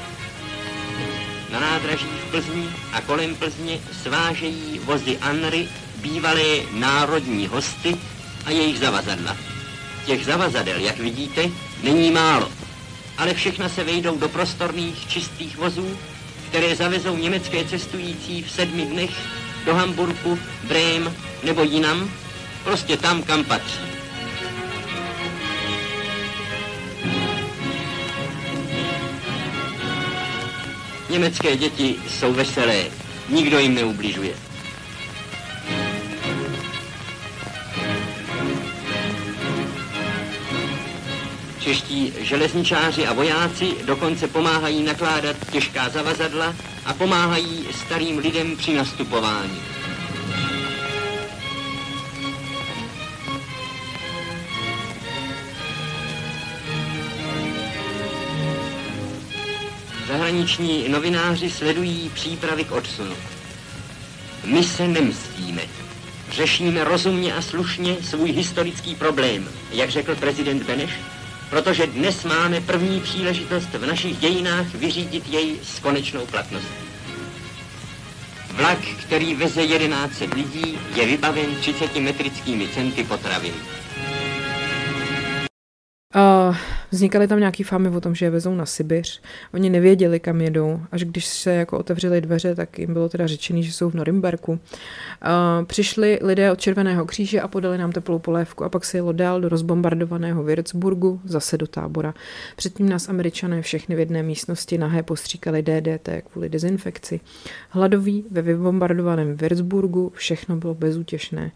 Na nádraží v Plzni a kolem Plzně svážejí vozy Anry bývalé národní hosty a jejich zavazadla. Těch zavazadel, jak vidíte, není málo, ale všechna se vejdou do prostorných, čistých vozů, které zavezou německé cestující v sedmi dnech do Hamburgu, Brém nebo jinam, prostě tam, kam patří. Německé děti jsou veselé, nikdo jim neubližuje. Čeští železničáři a vojáci dokonce pomáhají nakládat těžká zavazadla a pomáhají starým lidem při nastupování. Zahraniční novináři sledují přípravy k odsunu. My se nemstíme. Řešíme rozumně a slušně svůj historický problém, jak řekl prezident Beneš, protože dnes máme první příležitost v našich dějinách vyřídit jej s konečnou platností. Vlak, který veze 11 lidí, je vybaven 30 metrickými centy potravin. Vznikaly tam nějaký fámy o tom, že je vezou na Sibiř. Oni nevěděli, kam jedou. Až když se jako otevřely dveře, tak jim bylo teda řečený, že jsou v Norimberku. Uh, přišli lidé od Červeného kříže a podali nám teplou polévku a pak se jelo dál do rozbombardovaného Würzburgu, zase do tábora. Předtím nás američané všechny v jedné místnosti nahé postříkali DDT kvůli dezinfekci. Hladoví ve vybombardovaném Würzburgu všechno bylo bezútěšné.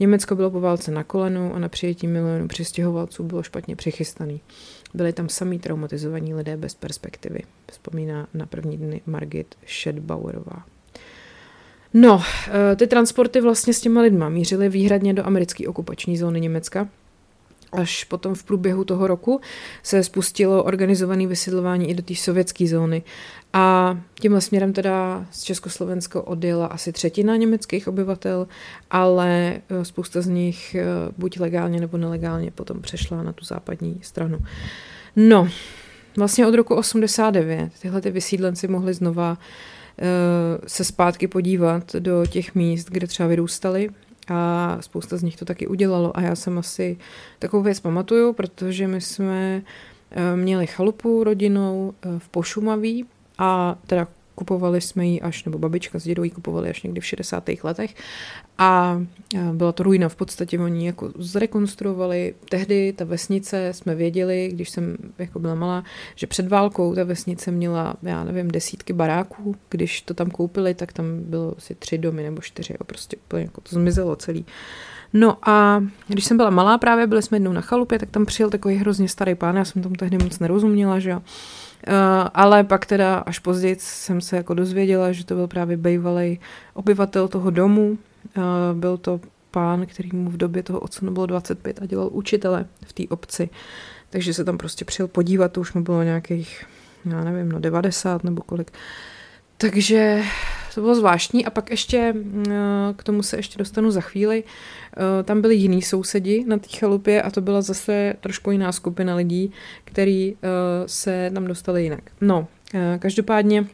Německo bylo po válce na kolenu a na přijetí milionů přistěhovalců bylo špatně přichystaný. Byli tam samý traumatizovaní lidé bez perspektivy, vzpomíná na první dny Margit Schedbauerová. No, eh, ty transporty vlastně s těma lidma mířily výhradně do americké okupační zóny Německa, Až potom v průběhu toho roku se spustilo organizované vysidlování i do té sovětské zóny. A tímhle směrem teda z Československo odjela asi třetina německých obyvatel, ale eh, spousta z nich eh, buď legálně nebo nelegálně potom přešla na tu západní stranu. No, vlastně od roku 89 tyhle ty vysídlenci mohli znova eh, se zpátky podívat do těch míst, kde třeba vyrůstali a spousta z nich to taky udělalo a já jsem asi takovou věc pamatuju, protože my jsme měli chalupu rodinou v Pošumaví, a teda kupovali jsme ji až, nebo babička s dědou ji kupovali až někdy v 60. letech a byla to ruina v podstatě, oni jako zrekonstruovali. Tehdy ta vesnice, jsme věděli, když jsem jako byla malá, že před válkou ta vesnice měla, já nevím, desítky baráků, když to tam koupili, tak tam bylo asi tři domy nebo čtyři, jo, prostě úplně jako to zmizelo celý. No a když jsem byla malá právě, byli jsme jednou na chalupě, tak tam přijel takový hrozně starý pán, já jsem tomu tehdy moc nerozuměla, že jo ale pak teda až později jsem se jako dozvěděla, že to byl právě bývalý obyvatel toho domu. Byl to pán, který mu v době toho odsunu bylo 25 a dělal učitele v té obci. Takže se tam prostě přijel podívat, to už mu bylo nějakých, já nevím, no 90 nebo kolik. Takže to bylo zvláštní a pak ještě, k tomu se ještě dostanu za chvíli, tam byli jiní sousedi na té chalupě a to byla zase trošku jiná skupina lidí, který se tam dostali jinak. No, každopádně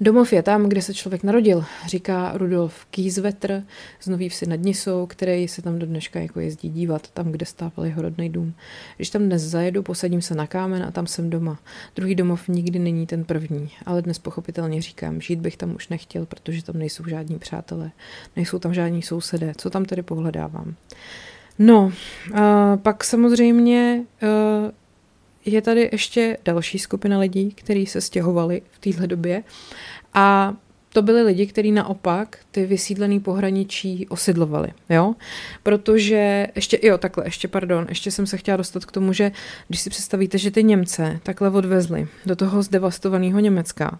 Domov je tam, kde se člověk narodil, říká Rudolf Kieswetter z Nový vsi nad Nisou, který se tam do dneška jako jezdí dívat, tam, kde stával jeho rodný dům. Když tam dnes zajedu, posadím se na kámen a tam jsem doma. Druhý domov nikdy není ten první, ale dnes pochopitelně říkám, žít bych tam už nechtěl, protože tam nejsou žádní přátelé, nejsou tam žádní sousedé, co tam tedy pohledávám. No, a pak samozřejmě uh, je tady ještě další skupina lidí, kteří se stěhovali v téhle době a to byli lidi, kteří naopak ty vysídlený pohraničí osidlovali, jo? Protože, ještě, jo, takhle, ještě, pardon, ještě jsem se chtěla dostat k tomu, že když si představíte, že ty Němce takhle odvezli do toho zdevastovaného Německa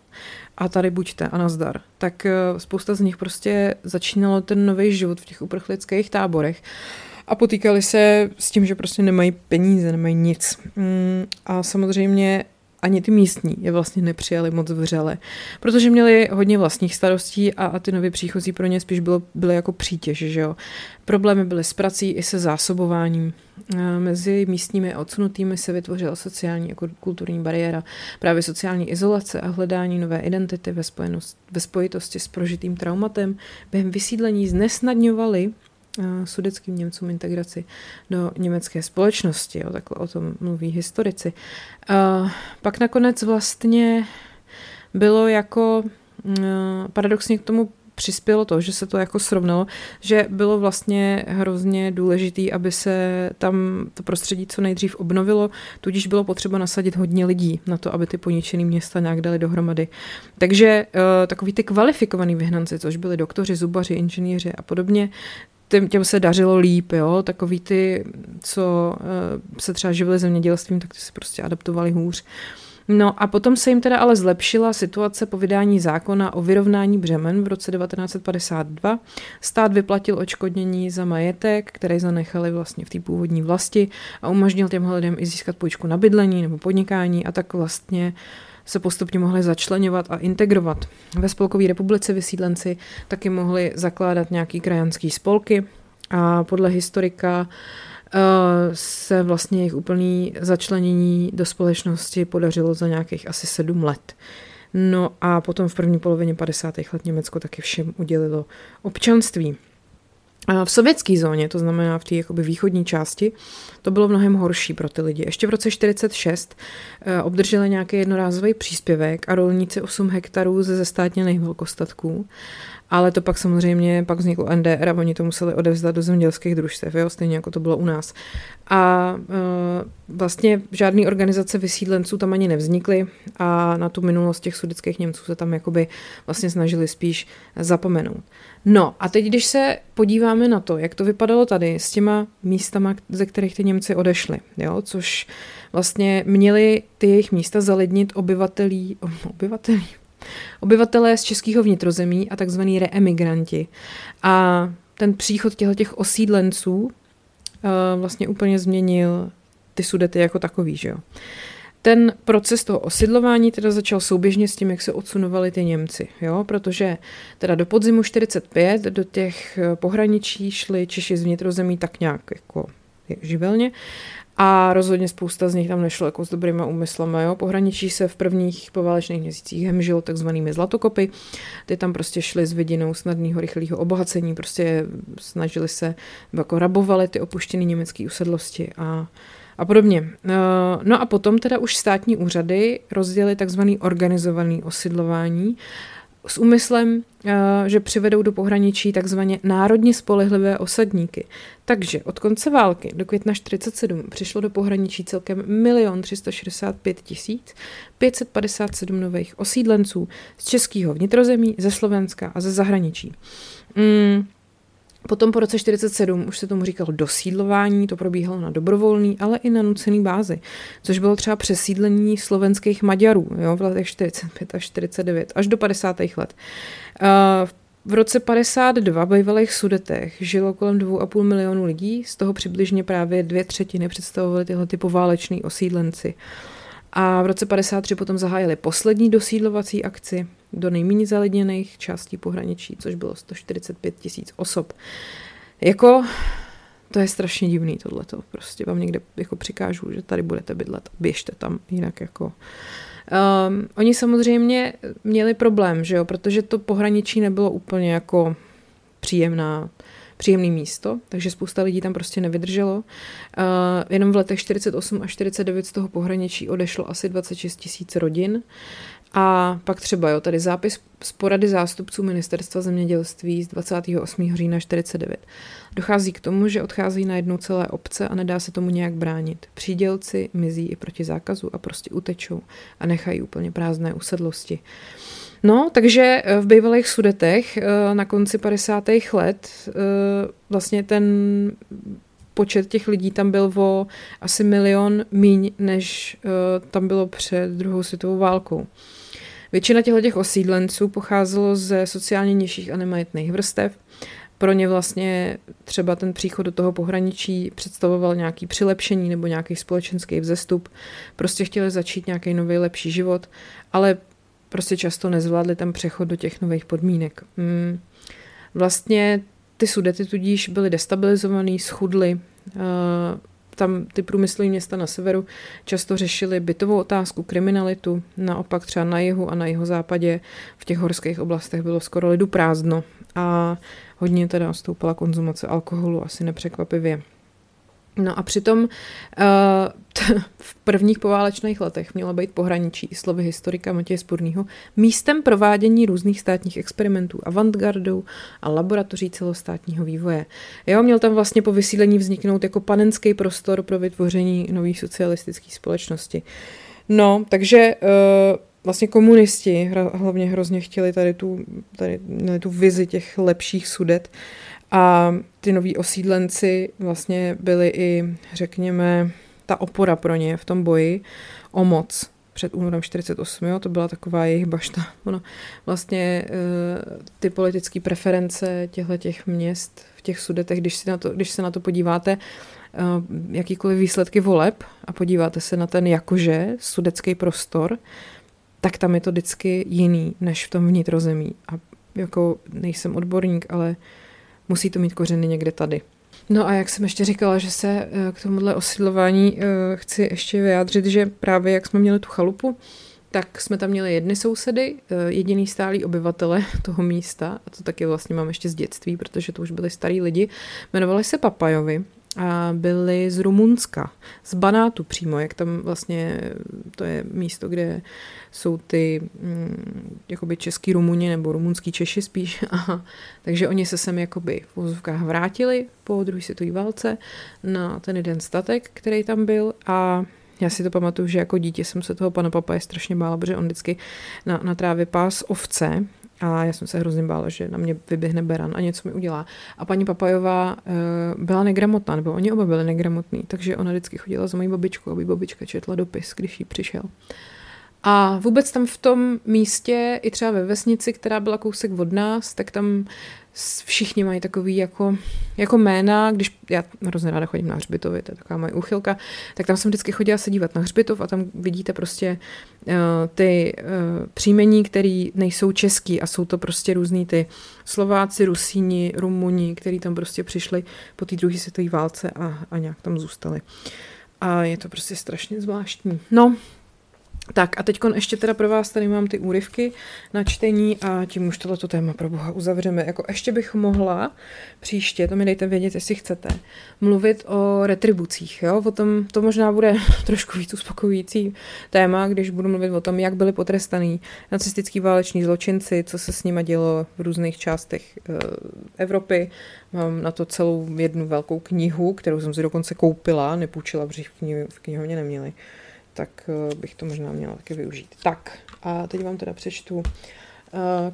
a tady buďte a nazdar, tak eh, spousta z nich prostě začínalo ten nový život v těch uprchlických táborech a potýkali se s tím, že prostě nemají peníze, nemají nic. Mm, a samozřejmě ani ty místní je vlastně nepřijali moc vřele, protože měli hodně vlastních starostí a, a ty nově příchozí pro ně spíš bylo, byly jako přítěž, že jo. Problémy byly s prací i se zásobováním. Mezi místními a odsunutými se vytvořila sociální a kulturní bariéra, právě sociální izolace a hledání nové identity ve, ve spojitosti s prožitým traumatem během vysídlení znesnadňovaly sudeckým Němcům integraci do německé společnosti. Jo, takhle o tom mluví historici. A pak nakonec vlastně bylo jako paradoxně k tomu přispělo to, že se to jako srovnalo, že bylo vlastně hrozně důležitý, aby se tam to prostředí co nejdřív obnovilo, tudíž bylo potřeba nasadit hodně lidí na to, aby ty poničené města nějak dali dohromady. Takže takový ty kvalifikovaní vyhnanci, což byli doktoři, zubaři, inženýři a podobně, těm, těm se dařilo líp, jo, takový ty, co uh, se třeba živili zemědělstvím, tak ty se prostě adaptovali hůř. No a potom se jim teda ale zlepšila situace po vydání zákona o vyrovnání břemen v roce 1952. Stát vyplatil očkodnění za majetek, které zanechali vlastně v té původní vlasti a umožnil těm lidem i získat půjčku na bydlení nebo podnikání a tak vlastně se postupně mohli začlenovat a integrovat. Ve Spolkové republice vysídlenci taky mohli zakládat nějaký krajanský spolky a podle historika uh, se vlastně jejich úplný začlenění do společnosti podařilo za nějakých asi sedm let. No a potom v první polovině 50. let Německo taky všem udělilo občanství. V sovětské zóně, to znamená v té jakoby východní části, to bylo mnohem horší pro ty lidi. Ještě v roce 46 eh, obdrželi nějaký jednorázový příspěvek a rolníci 8 hektarů ze zestátněných velkostatků. Ale to pak samozřejmě, pak vzniklo NDR a oni to museli odevzdat do zemědělských družstev, jo? stejně jako to bylo u nás. A e, vlastně žádný organizace vysídlenců tam ani nevznikly a na tu minulost těch sudických Němců se tam jakoby vlastně snažili spíš zapomenout. No a teď, když se podíváme na to, jak to vypadalo tady s těma místama, ze kterých ty Němci odešli, jo, což vlastně měli ty jejich místa zalidnit obyvatelí, [LAUGHS] obyvatelí, obyvatelé z českého vnitrozemí a takzvaní reemigranti. A ten příchod těchto těch osídlenců uh, vlastně úplně změnil ty sudety jako takový, že jo. Ten proces toho osidlování teda začal souběžně s tím, jak se odsunovali ty Němci, jo? protože teda do podzimu 45 do těch eh, pohraničí šli Češi z vnitrozemí tak nějak jako živelně a rozhodně spousta z nich tam nešlo jako s dobrýma úmyslama. Jo? Pohraničí se v prvních poválečných měsících hemžilo takzvanými zlatokopy. Ty tam prostě šly s vidinou snadného, rychlého obohacení, prostě snažili se, jako rabovali ty opuštěné německé usedlosti a a podobně. Eh, no a potom teda už státní úřady rozdělily takzvaný organizovaný osidlování s úmyslem, eh, že přivedou do pohraničí takzvaně národně spolehlivé osadníky. Takže od konce války do května 47 přišlo do pohraničí celkem 1 365 557 nových osídlenců z českého vnitrozemí, ze Slovenska a ze zahraničí. Mm, Potom po roce 47 už se tomu říkalo dosídlování, to probíhalo na dobrovolný, ale i na nucený bázi, což bylo třeba přesídlení slovenských Maďarů jo, v letech 45 až 49 až do 50. let. Uh, v roce 52 v bývalých Sudetech žilo kolem 2,5 milionu lidí, z toho přibližně právě dvě třetiny představovaly tyhle ty pováleční osídlenci. A v roce 53 potom zahájili poslední dosídlovací akci do nejméně zalidněných částí pohraničí, což bylo 145 tisíc osob. Jako to je strašně divný tohleto. Prostě vám někde jako přikážu, že tady budete bydlet, běžte tam, jinak jako Um, oni samozřejmě měli problém, že jo, protože to pohraničí nebylo úplně jako příjemná, příjemný místo, takže spousta lidí tam prostě nevydrželo. Uh, jenom v letech 48 a 49 z toho pohraničí odešlo asi 26 tisíc rodin. A pak třeba, jo, tady zápis z porady zástupců ministerstva zemědělství z 28. října 49. Dochází k tomu, že odchází na jednou celé obce a nedá se tomu nějak bránit. Přídělci mizí i proti zákazu a prostě utečou a nechají úplně prázdné usedlosti. No, takže eh, v bývalých sudetech eh, na konci 50. let eh, vlastně ten počet těch lidí tam byl o asi milion míň, než tam bylo před druhou světovou válkou. Většina těchto těch osídlenců pocházelo ze sociálně nižších a nemajetných vrstev. Pro ně vlastně třeba ten příchod do toho pohraničí představoval nějaký přilepšení nebo nějaký společenský vzestup. Prostě chtěli začít nějaký nový lepší život, ale prostě často nezvládli ten přechod do těch nových podmínek. Hmm. Vlastně ty sudety tudíž byly destabilizovaný, schudly, tam ty průmyslové města na severu často řešily bytovou otázku, kriminalitu, naopak třeba na jihu a na jeho západě v těch horských oblastech bylo skoro lidu prázdno a hodně teda stoupala konzumace alkoholu, asi nepřekvapivě. No a přitom uh, [LAUGHS] v prvních poválečných letech mělo být pohraničí, slovy historika Matěje Spurného, místem provádění různých státních experimentů, avantgardou a laboratoří celostátního vývoje. Jo, měl tam vlastně po vysílení vzniknout jako panenský prostor pro vytvoření nové socialistické společnosti. No, takže uh, vlastně komunisti hlavně hrozně chtěli tady tu, tady, tu vizi těch lepších sudet a ty noví osídlenci vlastně byli i, řekněme, ta opora pro ně v tom boji o moc před únorem 48, jo, to byla taková jejich bašta. [LAUGHS] Ono, vlastně eh, ty politické preference těchto těch měst v těch sudetech, když, si na to, když se na to podíváte, eh, jakýkoliv výsledky voleb a podíváte se na ten jakože sudecký prostor, tak tam je to vždycky jiný než v tom vnitrozemí. A jako nejsem odborník, ale musí to mít kořeny někde tady. No a jak jsem ještě říkala, že se eh, k tomuhle osidlování eh, chci ještě vyjádřit, že právě jak jsme měli tu chalupu, tak jsme tam měli jedny sousedy, eh, jediný stálý obyvatele [LAUGHS] toho místa, a to taky vlastně mám ještě z dětství, protože to už byli starý lidi, jmenovali se Papajovi byli z Rumunska, z Banátu přímo, jak tam vlastně, to je místo, kde jsou ty mm, jakoby český Rumuni nebo rumunský Češi spíš. [LAUGHS] A, takže oni se sem jakoby v vozovkách vrátili po druhé světové válce na ten jeden statek, který tam byl a já si to pamatuju, že jako dítě jsem se toho pana Papa strašně bála, protože on vždycky na, na trávě pás ovce a já jsem se hrozně bála, že na mě vyběhne beran a něco mi udělá. A paní Papajová uh, byla negramotná, nebo oni oba byli negramotní, takže ona vždycky chodila za mojí babičkou, aby babička četla dopis, když jí přišel. A vůbec tam v tom místě, i třeba ve vesnici, která byla kousek od nás, tak tam všichni mají takový jako, jako jména, když já hrozně ráda chodím na hřbitovy, to je taková moje úchylka, tak tam jsem vždycky chodila se dívat na hřbitov a tam vidíte prostě uh, ty uh, příjmení, které nejsou český a jsou to prostě různý ty Slováci, Rusíni, Rumuni, který tam prostě přišli po té druhé světové válce a, a nějak tam zůstali. A je to prostě strašně zvláštní. No, tak a teď ještě teda pro vás tady mám ty úryvky na čtení a tím už tohleto téma pro boha uzavřeme. Jako ještě bych mohla příště, to mi dejte vědět, jestli chcete, mluvit o retribucích. Jo? O tom, to možná bude [LAUGHS] trošku víc uspokojující téma, když budu mluvit o tom, jak byli potrestaný nacistický váleční zločinci, co se s nimi dělo v různých částech uh, Evropy. Mám na to celou jednu velkou knihu, kterou jsem si dokonce koupila, nepůjčila, protože v, v knihovně neměli tak eh, bych to možná měla taky využít. Tak a teď vám teda přečtu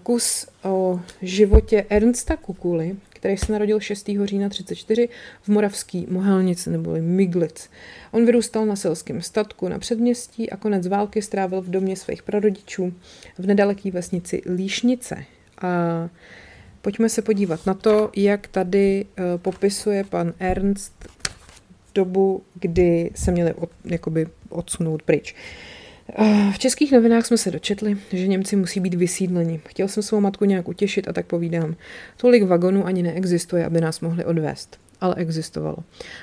kus o životě Ernsta Kukuly, který se narodil 6. října 34 v moravský Mohelnic neboli Miglic. On vyrůstal na selském statku na předměstí a konec války strávil v domě svých prarodičů v nedaleké vesnici Líšnice. A pojďme se podívat na to, jak tady uh, popisuje pan Ernst dobu, kdy se měli od, jakoby odsunout pryč. Eh, v českých novinách jsme se dočetli, že Němci musí být vysídleni. Chtěl jsem svou matku nějak utěšit a tak povídám. Tolik vagonů ani neexistuje, aby nás mohli odvést. Ale existovalo.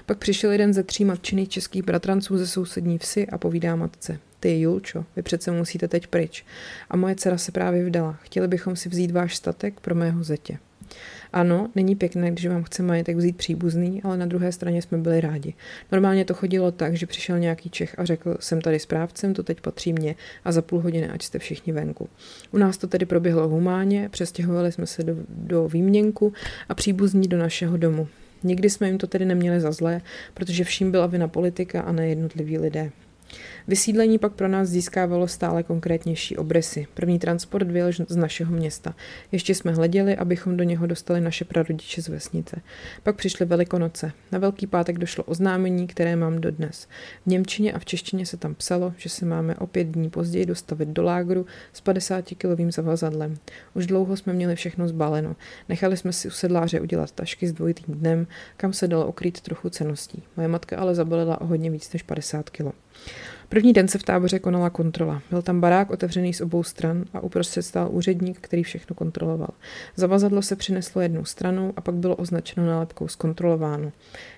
Pak přišel jeden ze tří matčených českých bratranců ze sousední vsi a povídá matce. Ty, Julčo, vy přece musíte teď pryč. A moje dcera se právě vdala. Chtěli bychom si vzít váš statek pro mého zetě. Ano, není pěkné, když vám chce majetek vzít příbuzný, ale na druhé straně jsme byli rádi. Normálně to chodilo tak, že přišel nějaký Čech a řekl, jsem tady správcem, to teď patří mně a za půl hodiny, ať jste všichni venku. U nás to tedy proběhlo humánně, přestěhovali jsme se do, do výměnku a příbuzní do našeho domu. Nikdy jsme jim to tedy neměli za zlé, protože vším byla vina politika a ne jednotliví lidé. Vysídlení pak pro nás získávalo stále konkrétnější obrysy. První transport vyjel z našeho města. Ještě jsme hleděli, abychom do něho dostali naše prarodiče z vesnice. Pak přišly Velikonoce. Na Velký pátek došlo oznámení, které mám dodnes. V Němčině a v češtině se tam psalo, že se máme o pět dní později dostavit do lágru s 50-kilovým zavazadlem. Už dlouho jsme měli všechno zbaleno. Nechali jsme si u sedláře udělat tašky s dvojitým dnem, kam se dalo okrýt trochu ceností. Moje matka ale zabalila o hodně víc než 50 kilo. První den se v táboře konala kontrola. Byl tam barák otevřený z obou stran a uprostřed stál úředník, který všechno kontroloval. Zavazadlo se přineslo jednou stranou a pak bylo označeno nálepkou zkontrolováno.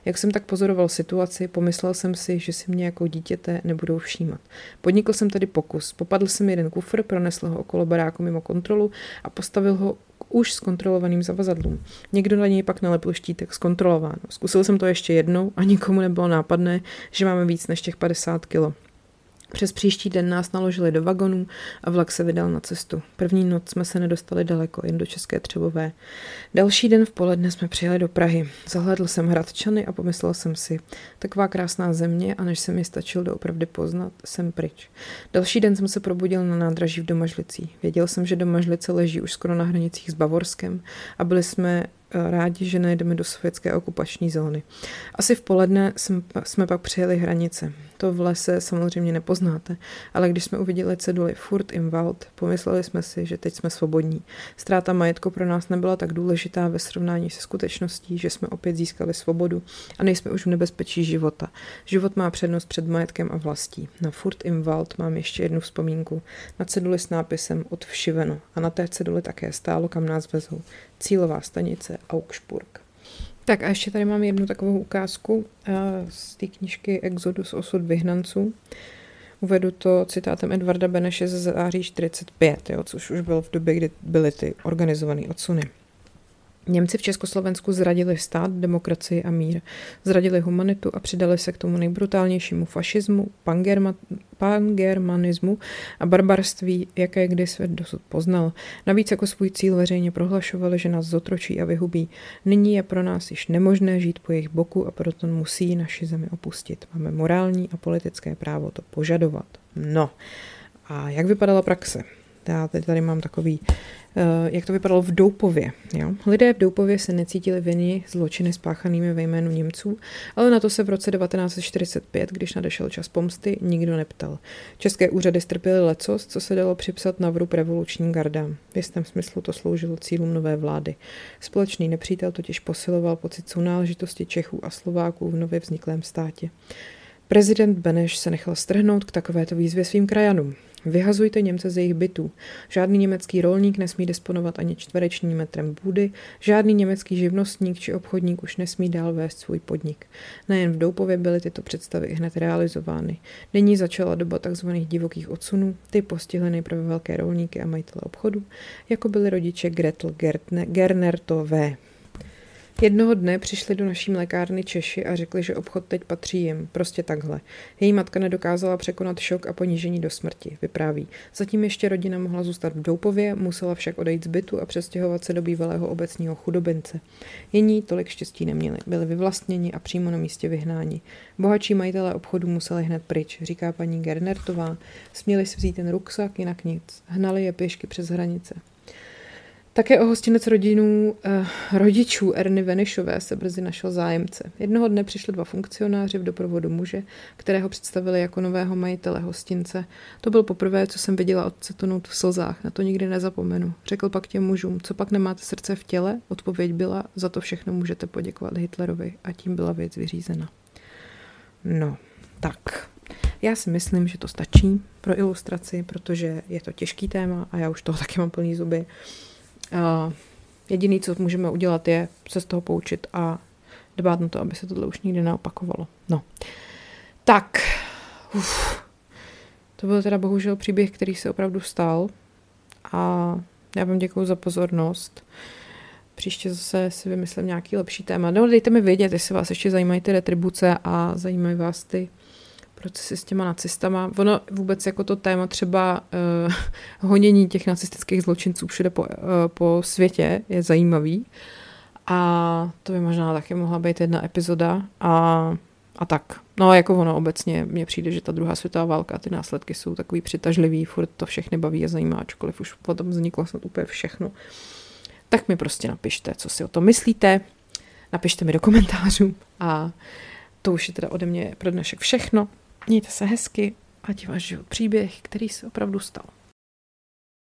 Jak jsem tak pozoroval situaci, pomyslel jsem si, že si mě jako dítěte nebudou všímat. Podnikl jsem tedy pokus. Popadl jsem jeden kufr, pronesl ho okolo baráku mimo kontrolu a postavil ho už s kontrolovaným zavazadlům. Někdo na něj pak nalepil štítek zkontrolováno. Zkusil jsem to ještě jednou a nikomu nebylo nápadné, že máme víc než těch 50 kilo. Přes příští den nás naložili do vagonů a vlak se vydal na cestu. První noc jsme se nedostali daleko, jen do České Třebové. Další den v poledne jsme přijeli do Prahy. Zahledl jsem Hradčany a pomyslel jsem si, taková krásná země a než se mi stačil doopravdy poznat, jsem pryč. Další den jsem se probudil na nádraží v Domažlicí. Věděl jsem, že Domažlice leží už skoro na hranicích s Bavorskem a byli jsme rádi, že nejdeme do sovětské okupační zóny. Asi v poledne jsme pak přijeli hranice. To v lese samozřejmě nepoznáte, ale když jsme uviděli ceduly Furt im Wald, pomysleli jsme si, že teď jsme svobodní. Ztráta majetku pro nás nebyla tak důležitá ve srovnání se skutečností, že jsme opět získali svobodu a nejsme už v nebezpečí života. Život má přednost před majetkem a vlastí. Na Furt im Wald mám ještě jednu vzpomínku. Na ceduli s nápisem Odvšiveno a na té ceduli také stálo, kam nás vezou. Cílová stanice Augsburg. Tak a ještě tady mám jednu takovou ukázku uh, z té knižky Exodus osud vyhnanců. Uvedu to citátem Edvarda Beneše ze září 45, jo, což už byl v době, kdy byly ty organizované odsuny. Němci v Československu zradili stát, demokracii a mír. Zradili humanitu a přidali se k tomu nejbrutálnějšímu fašismu, pangerma, pangermanismu a barbarství, jaké kdy svět dosud poznal. Navíc jako svůj cíl veřejně prohlašovali, že nás zotročí a vyhubí. Nyní je pro nás již nemožné žít po jejich boku a proto musí naši zemi opustit. Máme morální a politické právo to požadovat. No, a jak vypadala praxe? Já teď tady mám takový, eh, jak to vypadalo v Doupově. Jo? Lidé v Doupově se necítili viny zločiny spáchanými ve jménu Němců, ale na to se v roce 1945, když nadešel čas pomsty, nikdo neptal. České úřady strpěly lecos, co se dalo připsat na vrub revolučním gardám. V jistém smyslu to sloužilo cílům nové vlády. Společný nepřítel totiž posiloval pocit sounáležitosti Čechů a Slováků v nově vzniklém státě. Prezident Beneš se nechal strhnout k takovéto výzvě svým krajanům. Vyhazujte Němce z jejich bytů. Žádný německý rolník nesmí disponovat ani čtverečním metrem půdy, žádný německý živnostník či obchodník už nesmí dál vést svůj podnik. Nejen v Doupově byly tyto představy hned realizovány. Nyní začala doba tzv. divokých odsunů, ty postihly nejprve velké rolníky a majitele obchodu, jako byli rodiče Gretel Gernertové. Jednoho dne přišli do naší mlékárny Češi a řekli, že obchod teď patří jim. Prostě takhle. Její matka nedokázala překonat šok a ponížení do smrti, vypráví. Zatím ještě rodina mohla zůstat v Doupově, musela však odejít z bytu a přestěhovat se do bývalého obecního chudobince. Jiní tolik štěstí neměli, byli vyvlastněni a přímo na místě vyhnáni. Bohatší majitelé obchodu museli hned pryč, říká paní Gernertová. Směli si vzít ten ruksak, jinak nic. Hnali je pěšky přes hranice. Také o hostinec rodinů eh, rodičů Erny Venišové se brzy našel zájemce. Jednoho dne přišli dva funkcionáři v doprovodu muže, kterého představili jako nového majitele hostince. To byl poprvé, co jsem viděla otce tonout v slzách, na to nikdy nezapomenu. Řekl pak těm mužům, co pak nemáte srdce v těle? Odpověď byla, za to všechno můžete poděkovat Hitlerovi a tím byla věc vyřízena. No, tak. Já si myslím, že to stačí pro ilustraci, protože je to těžký téma a já už toho taky mám plný zuby. Uh, jediný, co můžeme udělat, je se z toho poučit a dbát na to, aby se tohle už nikdy neopakovalo. No. Tak. Uf. To byl teda bohužel příběh, který se opravdu stal. A já vám děkuji za pozornost. Příště zase si vymyslím nějaký lepší téma. No, dejte mi vědět, jestli vás ještě zajímají ty retribuce a zajímají vás ty procesy s těma nacistama. Ono vůbec jako to téma třeba uh, [LAUGHS] honění těch nacistických zločinců všude po, uh, po světě je zajímavý. A to by možná taky mohla být jedna epizoda. A, a tak. No jako ono obecně mně přijde, že ta druhá světová válka, ty následky jsou takový přitažlivý, furt to všechny baví a zajímá, ačkoliv už potom vzniklo snad úplně všechno. Tak mi prostě napište, co si o tom myslíte. Napište mi do komentářů a to už je teda ode mě pro dnešek všechno. Mějte se hezky, ať váš život příběh, který se opravdu stal.